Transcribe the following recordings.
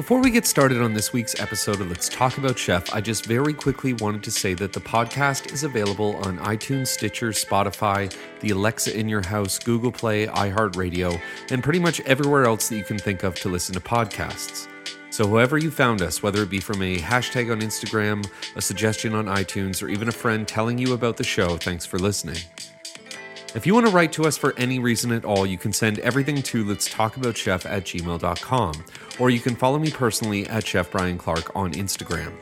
Before we get started on this week's episode of Let's Talk About Chef, I just very quickly wanted to say that the podcast is available on iTunes, Stitcher, Spotify, the Alexa in your house, Google Play, iHeartRadio, and pretty much everywhere else that you can think of to listen to podcasts. So, whoever you found us, whether it be from a hashtag on Instagram, a suggestion on iTunes, or even a friend telling you about the show, thanks for listening. If you want to write to us for any reason at all, you can send everything to let's talk about chef at gmail.com, or you can follow me personally at Chef Brian Clark on Instagram.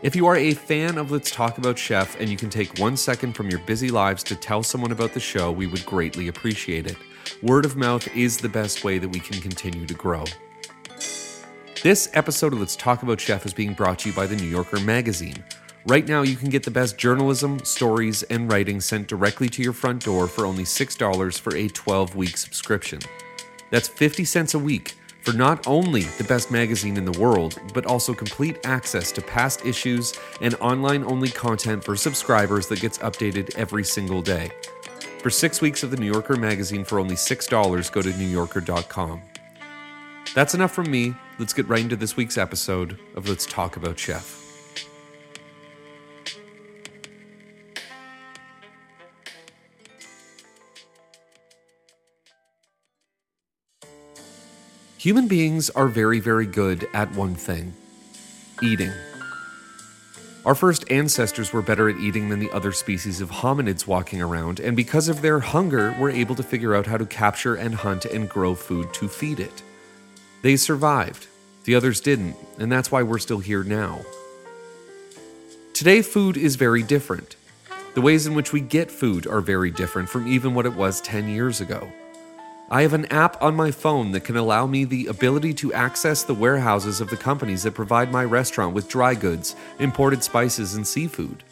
If you are a fan of Let's Talk About Chef and you can take one second from your busy lives to tell someone about the show, we would greatly appreciate it. Word of mouth is the best way that we can continue to grow. This episode of Let's Talk About Chef is being brought to you by the New Yorker magazine. Right now, you can get the best journalism, stories, and writing sent directly to your front door for only $6 for a 12 week subscription. That's 50 cents a week for not only the best magazine in the world, but also complete access to past issues and online only content for subscribers that gets updated every single day. For six weeks of the New Yorker magazine for only $6, go to NewYorker.com. That's enough from me. Let's get right into this week's episode of Let's Talk About Chef. Human beings are very, very good at one thing eating. Our first ancestors were better at eating than the other species of hominids walking around, and because of their hunger, were able to figure out how to capture and hunt and grow food to feed it. They survived, the others didn't, and that's why we're still here now. Today, food is very different. The ways in which we get food are very different from even what it was 10 years ago. I have an app on my phone that can allow me the ability to access the warehouses of the companies that provide my restaurant with dry goods, imported spices, and seafood.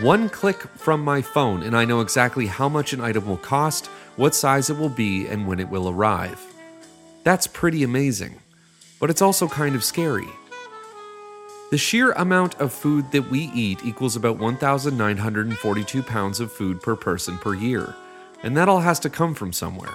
One click from my phone, and I know exactly how much an item will cost, what size it will be, and when it will arrive. That's pretty amazing, but it's also kind of scary. The sheer amount of food that we eat equals about 1,942 pounds of food per person per year, and that all has to come from somewhere.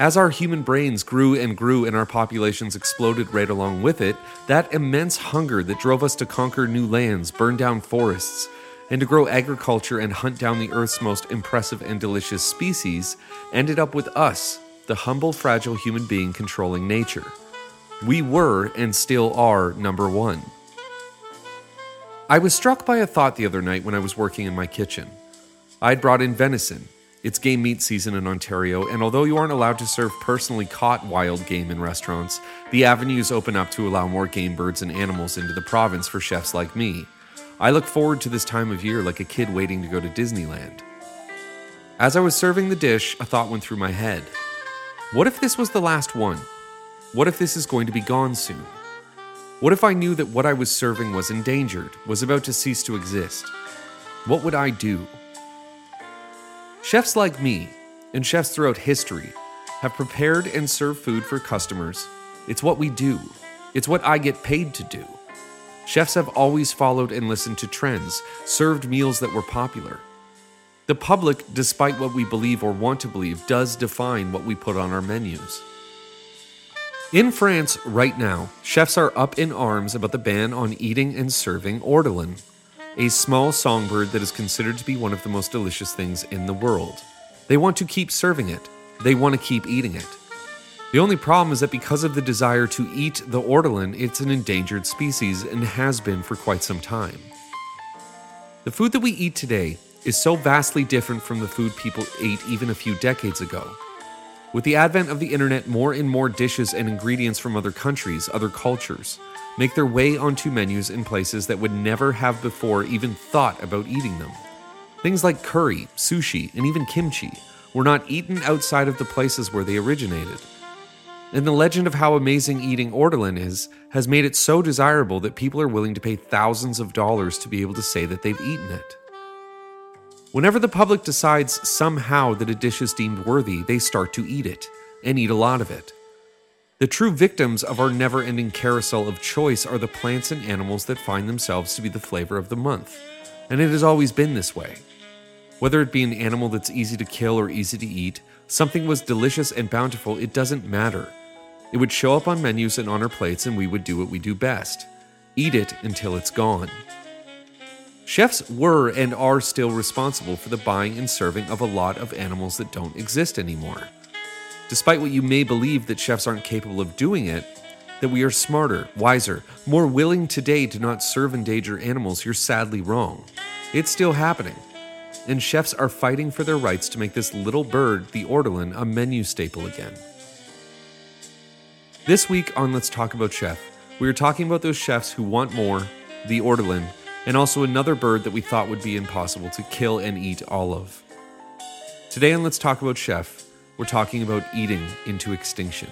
As our human brains grew and grew and our populations exploded right along with it, that immense hunger that drove us to conquer new lands, burn down forests, and to grow agriculture and hunt down the Earth's most impressive and delicious species ended up with us, the humble, fragile human being controlling nature. We were and still are number one. I was struck by a thought the other night when I was working in my kitchen. I'd brought in venison, it's game meat season in Ontario, and although you aren't allowed to serve personally caught wild game in restaurants, the avenues open up to allow more game birds and animals into the province for chefs like me. I look forward to this time of year like a kid waiting to go to Disneyland. As I was serving the dish, a thought went through my head. What if this was the last one? What if this is going to be gone soon? What if I knew that what I was serving was endangered, was about to cease to exist? What would I do? Chefs like me, and chefs throughout history, have prepared and served food for customers. It's what we do, it's what I get paid to do. Chefs have always followed and listened to trends, served meals that were popular. The public, despite what we believe or want to believe, does define what we put on our menus. In France, right now, chefs are up in arms about the ban on eating and serving ortolan, a small songbird that is considered to be one of the most delicious things in the world. They want to keep serving it, they want to keep eating it. The only problem is that because of the desire to eat the ortolan, it's an endangered species and has been for quite some time. The food that we eat today is so vastly different from the food people ate even a few decades ago. With the advent of the internet, more and more dishes and ingredients from other countries, other cultures, make their way onto menus in places that would never have before even thought about eating them. Things like curry, sushi, and even kimchi were not eaten outside of the places where they originated. And the legend of how amazing eating ortolan is has made it so desirable that people are willing to pay thousands of dollars to be able to say that they've eaten it. Whenever the public decides somehow that a dish is deemed worthy, they start to eat it, and eat a lot of it. The true victims of our never ending carousel of choice are the plants and animals that find themselves to be the flavor of the month. And it has always been this way. Whether it be an animal that's easy to kill or easy to eat, something was delicious and bountiful, it doesn't matter. It would show up on menus and on our plates, and we would do what we do best eat it until it's gone. Chefs were and are still responsible for the buying and serving of a lot of animals that don't exist anymore. Despite what you may believe that chefs aren't capable of doing it, that we are smarter, wiser, more willing today to not serve endangered animals, you're sadly wrong. It's still happening. And chefs are fighting for their rights to make this little bird, the ortolan, a menu staple again. This week on Let's Talk About Chef, we are talking about those chefs who want more, the ortolan, and also another bird that we thought would be impossible to kill and eat all of. Today on Let's Talk About Chef, we're talking about eating into extinction.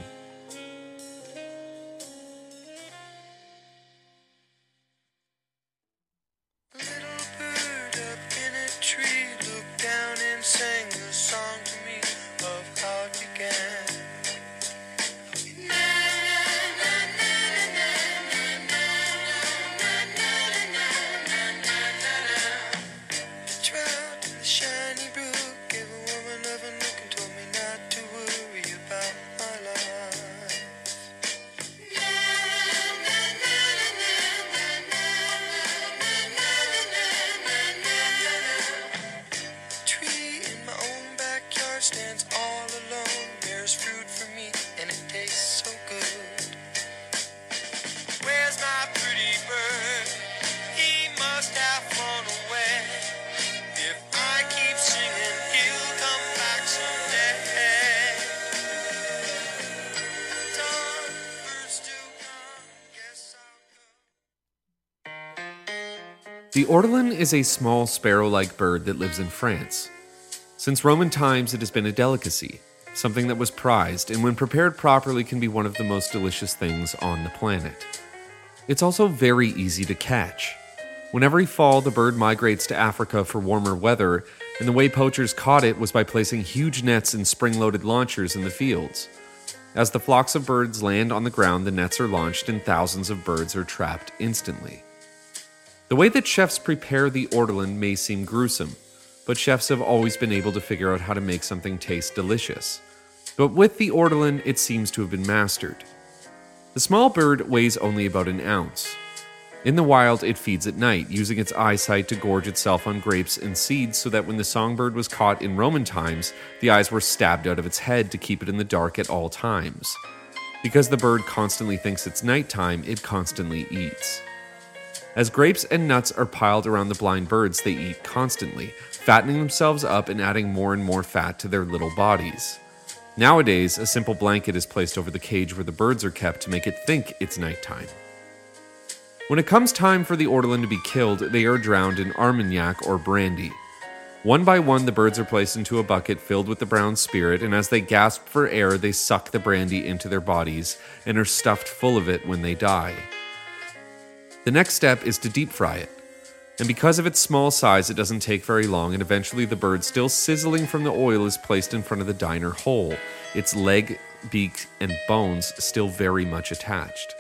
The ortolan is a small sparrow like bird that lives in France. Since Roman times, it has been a delicacy, something that was prized, and when prepared properly, can be one of the most delicious things on the planet. It's also very easy to catch. When every fall, the bird migrates to Africa for warmer weather, and the way poachers caught it was by placing huge nets and spring loaded launchers in the fields. As the flocks of birds land on the ground, the nets are launched, and thousands of birds are trapped instantly. The way that chefs prepare the ortolan may seem gruesome, but chefs have always been able to figure out how to make something taste delicious. But with the ortolan, it seems to have been mastered. The small bird weighs only about an ounce. In the wild, it feeds at night, using its eyesight to gorge itself on grapes and seeds so that when the songbird was caught in Roman times, the eyes were stabbed out of its head to keep it in the dark at all times. Because the bird constantly thinks it's nighttime, it constantly eats. As grapes and nuts are piled around the blind birds, they eat constantly, fattening themselves up and adding more and more fat to their little bodies. Nowadays, a simple blanket is placed over the cage where the birds are kept to make it think it's nighttime. When it comes time for the ortolan to be killed, they are drowned in armagnac or brandy. One by one, the birds are placed into a bucket filled with the brown spirit, and as they gasp for air, they suck the brandy into their bodies and are stuffed full of it when they die. The next step is to deep fry it. And because of its small size, it doesn't take very long, and eventually the bird, still sizzling from the oil, is placed in front of the diner whole, its leg, beak, and bones still very much attached.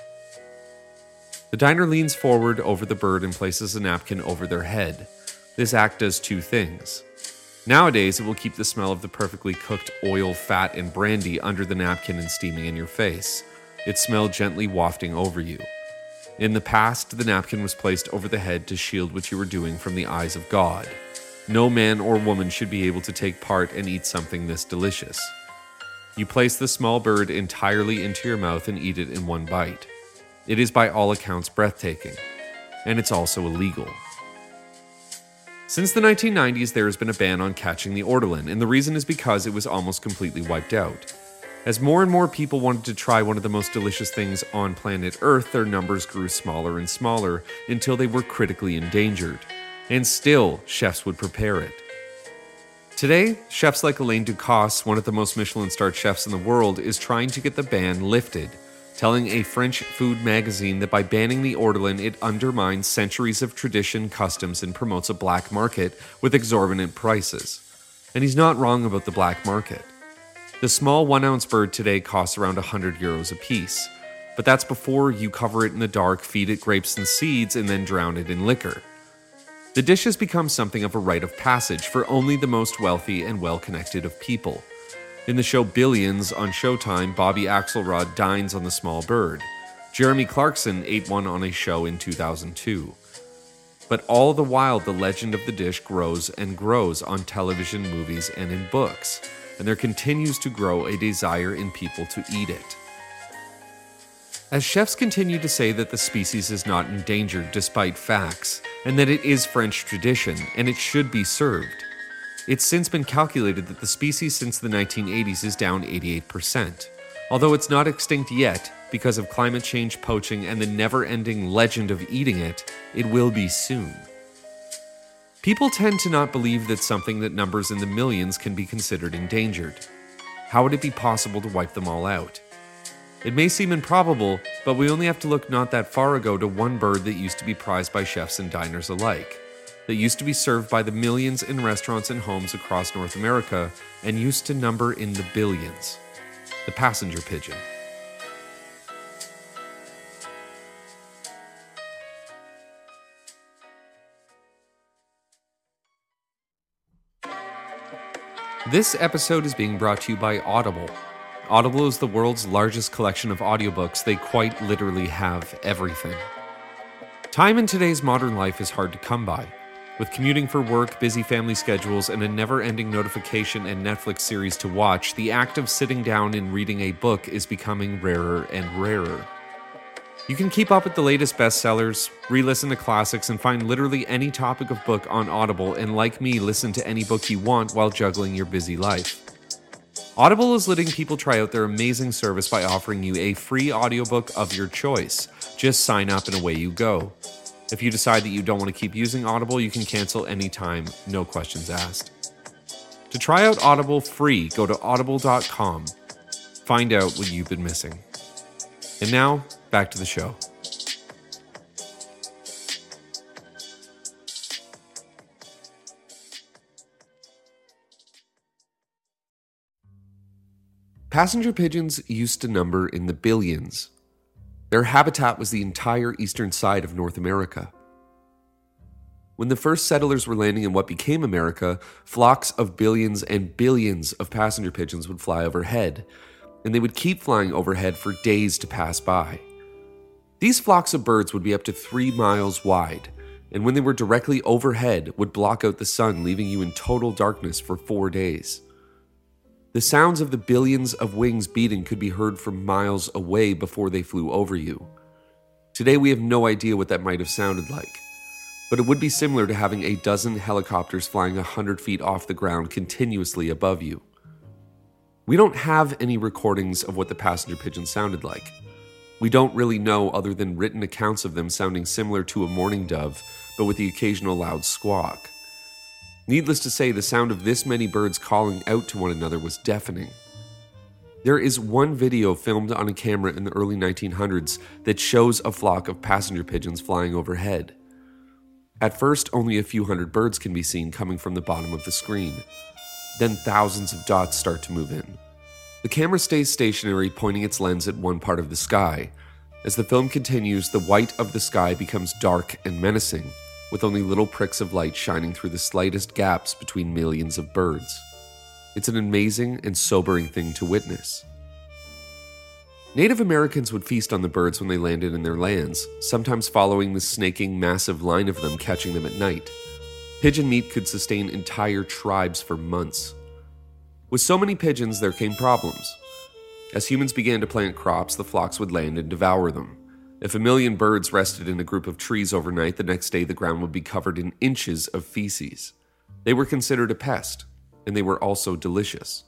The diner leans forward over the bird and places a napkin over their head. This act does two things. Nowadays, it will keep the smell of the perfectly cooked oil, fat, and brandy under the napkin and steaming in your face. Its smell gently wafting over you. In the past, the napkin was placed over the head to shield what you were doing from the eyes of God. No man or woman should be able to take part and eat something this delicious. You place the small bird entirely into your mouth and eat it in one bite. It is by all accounts breathtaking, and it's also illegal. Since the 1990s, there has been a ban on catching the ortolan, and the reason is because it was almost completely wiped out. As more and more people wanted to try one of the most delicious things on planet Earth, their numbers grew smaller and smaller until they were critically endangered. And still, chefs would prepare it. Today, chefs like Alain Ducasse, one of the most Michelin starred chefs in the world, is trying to get the ban lifted, telling a French food magazine that by banning the ortolan, it undermines centuries of tradition, customs, and promotes a black market with exorbitant prices. And he's not wrong about the black market. The small one ounce bird today costs around 100 euros a piece, but that's before you cover it in the dark, feed it grapes and seeds, and then drown it in liquor. The dish has become something of a rite of passage for only the most wealthy and well connected of people. In the show Billions on Showtime, Bobby Axelrod dines on the small bird. Jeremy Clarkson ate one on a show in 2002. But all the while, the legend of the dish grows and grows on television, movies, and in books, and there continues to grow a desire in people to eat it. As chefs continue to say that the species is not endangered despite facts, and that it is French tradition and it should be served, it's since been calculated that the species since the 1980s is down 88%. Although it's not extinct yet, because of climate change, poaching, and the never ending legend of eating it, it will be soon. People tend to not believe that something that numbers in the millions can be considered endangered. How would it be possible to wipe them all out? It may seem improbable, but we only have to look not that far ago to one bird that used to be prized by chefs and diners alike, that used to be served by the millions in restaurants and homes across North America, and used to number in the billions the passenger pigeon. This episode is being brought to you by Audible. Audible is the world's largest collection of audiobooks. They quite literally have everything. Time in today's modern life is hard to come by. With commuting for work, busy family schedules, and a never ending notification and Netflix series to watch, the act of sitting down and reading a book is becoming rarer and rarer. You can keep up with the latest bestsellers, re listen to classics, and find literally any topic of book on Audible, and like me, listen to any book you want while juggling your busy life. Audible is letting people try out their amazing service by offering you a free audiobook of your choice. Just sign up and away you go. If you decide that you don't want to keep using Audible, you can cancel anytime, no questions asked. To try out Audible free, go to audible.com. Find out what you've been missing. And now, back to the show. Passenger pigeons used to number in the billions. Their habitat was the entire eastern side of North America. When the first settlers were landing in what became America, flocks of billions and billions of passenger pigeons would fly overhead, and they would keep flying overhead for days to pass by. These flocks of birds would be up to three miles wide, and when they were directly overhead, would block out the sun, leaving you in total darkness for four days. The sounds of the billions of wings beating could be heard from miles away before they flew over you. Today, we have no idea what that might have sounded like, but it would be similar to having a dozen helicopters flying a 100 feet off the ground continuously above you. We don't have any recordings of what the passenger pigeon sounded like. We don't really know other than written accounts of them sounding similar to a mourning dove, but with the occasional loud squawk. Needless to say, the sound of this many birds calling out to one another was deafening. There is one video filmed on a camera in the early 1900s that shows a flock of passenger pigeons flying overhead. At first, only a few hundred birds can be seen coming from the bottom of the screen. Then thousands of dots start to move in. The camera stays stationary, pointing its lens at one part of the sky. As the film continues, the white of the sky becomes dark and menacing with only little pricks of light shining through the slightest gaps between millions of birds. It's an amazing and sobering thing to witness. Native Americans would feast on the birds when they landed in their lands, sometimes following the snaking, massive line of them, catching them at night. Pigeon meat could sustain entire tribes for months. With so many pigeons, there came problems. As humans began to plant crops, the flocks would land and devour them. If a million birds rested in a group of trees overnight, the next day the ground would be covered in inches of feces. They were considered a pest, and they were also delicious.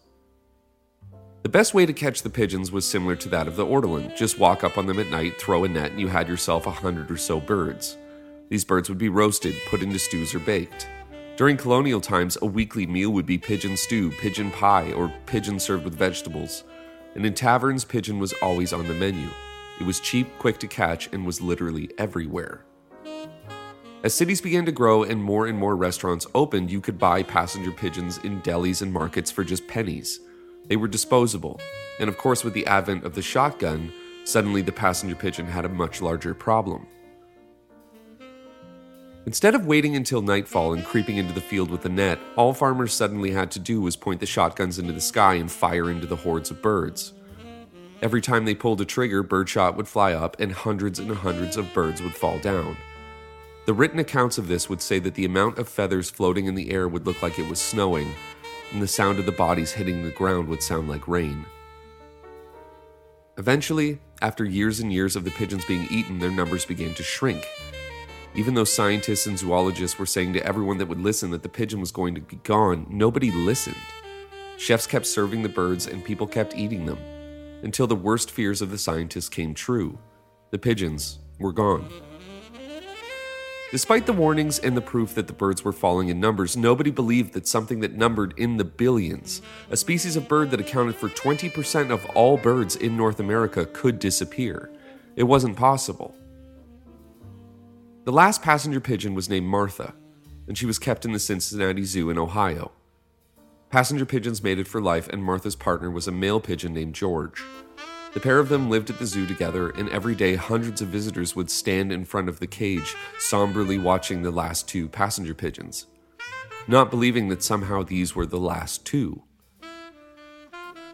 The best way to catch the pigeons was similar to that of the ortolan. Just walk up on them at night, throw a net, and you had yourself a hundred or so birds. These birds would be roasted, put into stews, or baked. During colonial times, a weekly meal would be pigeon stew, pigeon pie, or pigeon served with vegetables. And in taverns, pigeon was always on the menu. It was cheap, quick to catch, and was literally everywhere. As cities began to grow and more and more restaurants opened, you could buy passenger pigeons in delis and markets for just pennies. They were disposable. And of course, with the advent of the shotgun, suddenly the passenger pigeon had a much larger problem. Instead of waiting until nightfall and creeping into the field with a net, all farmers suddenly had to do was point the shotguns into the sky and fire into the hordes of birds. Every time they pulled a trigger, birdshot would fly up and hundreds and hundreds of birds would fall down. The written accounts of this would say that the amount of feathers floating in the air would look like it was snowing, and the sound of the bodies hitting the ground would sound like rain. Eventually, after years and years of the pigeons being eaten, their numbers began to shrink. Even though scientists and zoologists were saying to everyone that would listen that the pigeon was going to be gone, nobody listened. Chefs kept serving the birds and people kept eating them until the worst fears of the scientists came true. The pigeons were gone. Despite the warnings and the proof that the birds were falling in numbers, nobody believed that something that numbered in the billions, a species of bird that accounted for 20% of all birds in North America, could disappear. It wasn't possible. The last passenger pigeon was named Martha, and she was kept in the Cincinnati Zoo in Ohio. Passenger pigeons mated for life, and Martha's partner was a male pigeon named George. The pair of them lived at the zoo together, and every day hundreds of visitors would stand in front of the cage, somberly watching the last two passenger pigeons, not believing that somehow these were the last two.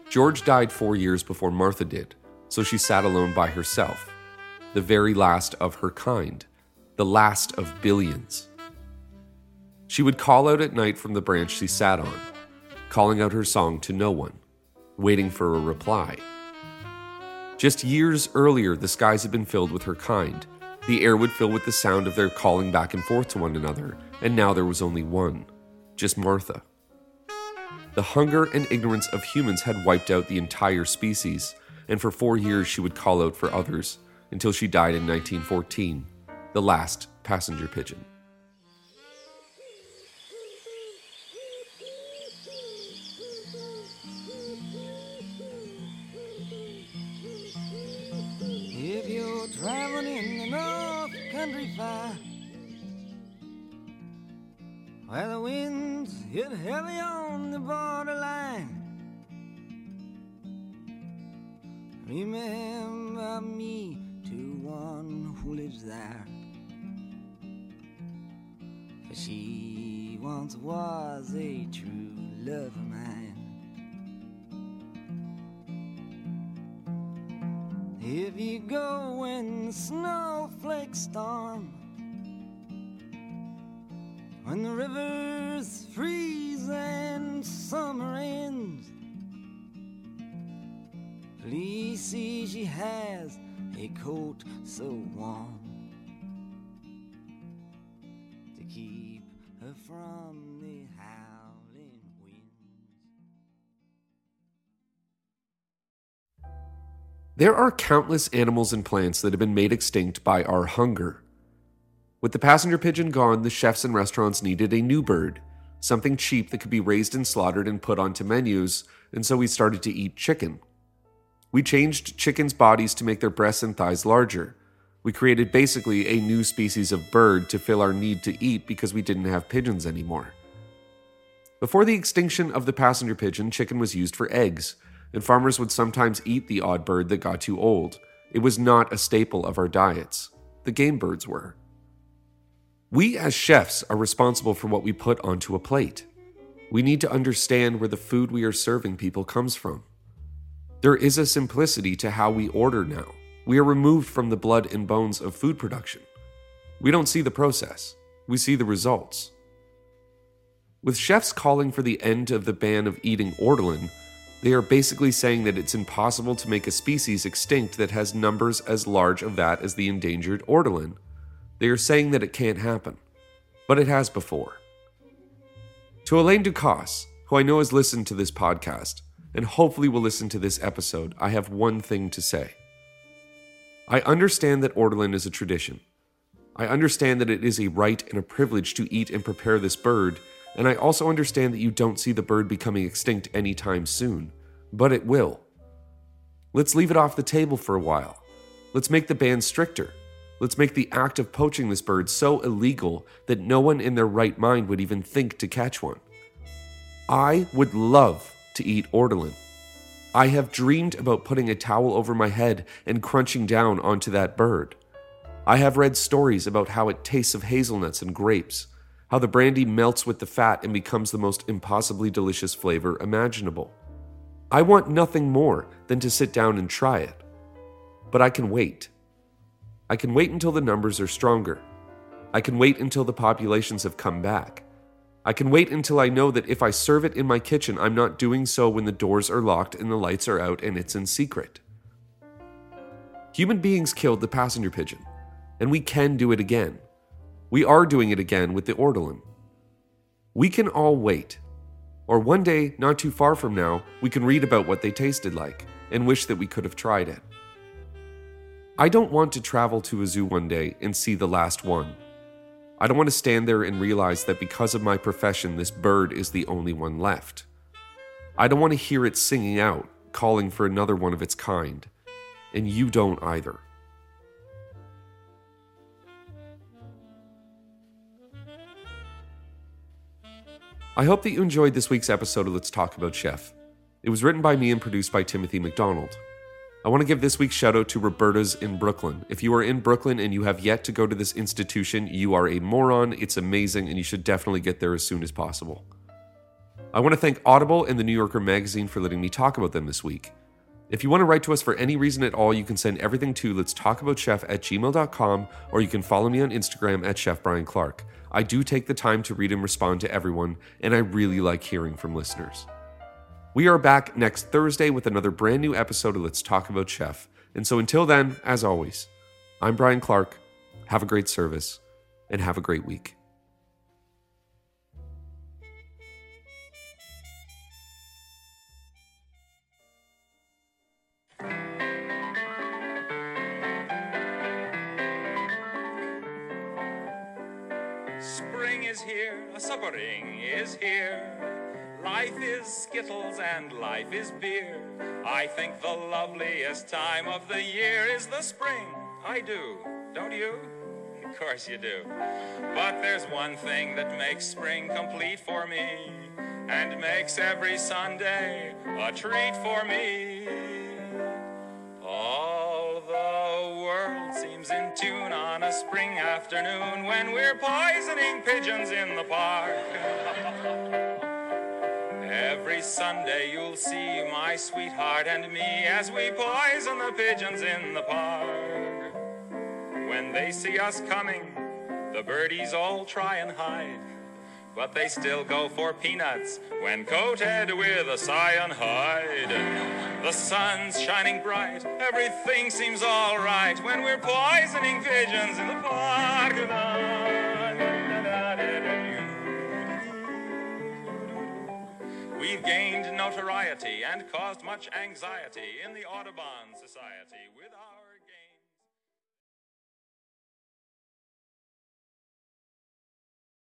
George died four years before Martha did, so she sat alone by herself, the very last of her kind, the last of billions. She would call out at night from the branch she sat on calling out her song to no one, waiting for a reply. Just years earlier, the skies had been filled with her kind. The air would fill with the sound of their calling back and forth to one another, and now there was only one just Martha. The hunger and ignorance of humans had wiped out the entire species, and for four years she would call out for others until she died in 1914, the last passenger pigeon. where the north country far While the winds hit heavy on the borderline. Remember me to one who lives there. For she once was a true love of mine. If you go when the snowflakes storm when the rivers freeze and summer ends. Please see she has a coat so warm from the howling winds. There are countless animals and plants that have been made extinct by our hunger. With the passenger pigeon gone, the chefs and restaurants needed a new bird, something cheap that could be raised and slaughtered and put onto menus, and so we started to eat chicken. We changed chickens' bodies to make their breasts and thighs larger. We created basically a new species of bird to fill our need to eat because we didn't have pigeons anymore. Before the extinction of the passenger pigeon, chicken was used for eggs, and farmers would sometimes eat the odd bird that got too old. It was not a staple of our diets. The game birds were. We as chefs are responsible for what we put onto a plate. We need to understand where the food we are serving people comes from. There is a simplicity to how we order now. We are removed from the blood and bones of food production. We don't see the process, we see the results. With chefs calling for the end of the ban of eating ortolan, they are basically saying that it's impossible to make a species extinct that has numbers as large of that as the endangered ortolan. They are saying that it can't happen, but it has before. To Alain Ducasse, who I know has listened to this podcast and hopefully will listen to this episode, I have one thing to say. I understand that ortolan is a tradition. I understand that it is a right and a privilege to eat and prepare this bird, and I also understand that you don't see the bird becoming extinct anytime soon, but it will. Let's leave it off the table for a while. Let's make the ban stricter. Let's make the act of poaching this bird so illegal that no one in their right mind would even think to catch one. I would love to eat ortolan. I have dreamed about putting a towel over my head and crunching down onto that bird. I have read stories about how it tastes of hazelnuts and grapes, how the brandy melts with the fat and becomes the most impossibly delicious flavor imaginable. I want nothing more than to sit down and try it. But I can wait. I can wait until the numbers are stronger. I can wait until the populations have come back. I can wait until I know that if I serve it in my kitchen, I'm not doing so when the doors are locked and the lights are out and it's in secret. Human beings killed the passenger pigeon, and we can do it again. We are doing it again with the ortolan. We can all wait. Or one day, not too far from now, we can read about what they tasted like and wish that we could have tried it. I don't want to travel to a zoo one day and see the last one. I don't want to stand there and realize that because of my profession, this bird is the only one left. I don't want to hear it singing out, calling for another one of its kind. And you don't either. I hope that you enjoyed this week's episode of Let's Talk About Chef. It was written by me and produced by Timothy McDonald. I want to give this week's shout out to Roberta's in Brooklyn. If you are in Brooklyn and you have yet to go to this institution, you are a moron. It's amazing, and you should definitely get there as soon as possible. I want to thank Audible and the New Yorker magazine for letting me talk about them this week. If you want to write to us for any reason at all, you can send everything to let's talk about chef at gmail.com or you can follow me on Instagram at Chef Brian Clark. I do take the time to read and respond to everyone, and I really like hearing from listeners. We are back next Thursday with another brand new episode of Let's Talk About Chef. And so until then, as always, I'm Brian Clark. Have a great service and have a great week. Spring is here, a subbering is here. Life is skittles and life is beer. I think the loveliest time of the year is the spring. I do, don't you? Of course you do. But there's one thing that makes spring complete for me and makes every Sunday a treat for me. All the world seems in tune on a spring afternoon when we're poisoning pigeons in the park. Sunday you'll see my sweetheart and me as we poison the pigeons in the park. When they see us coming, the birdies all try and hide. But they still go for peanuts when coated with a cyanide. The sun's shining bright, everything seems alright when we're poisoning pigeons in the park. We've gained notoriety and caused much anxiety in the Audubon Society with our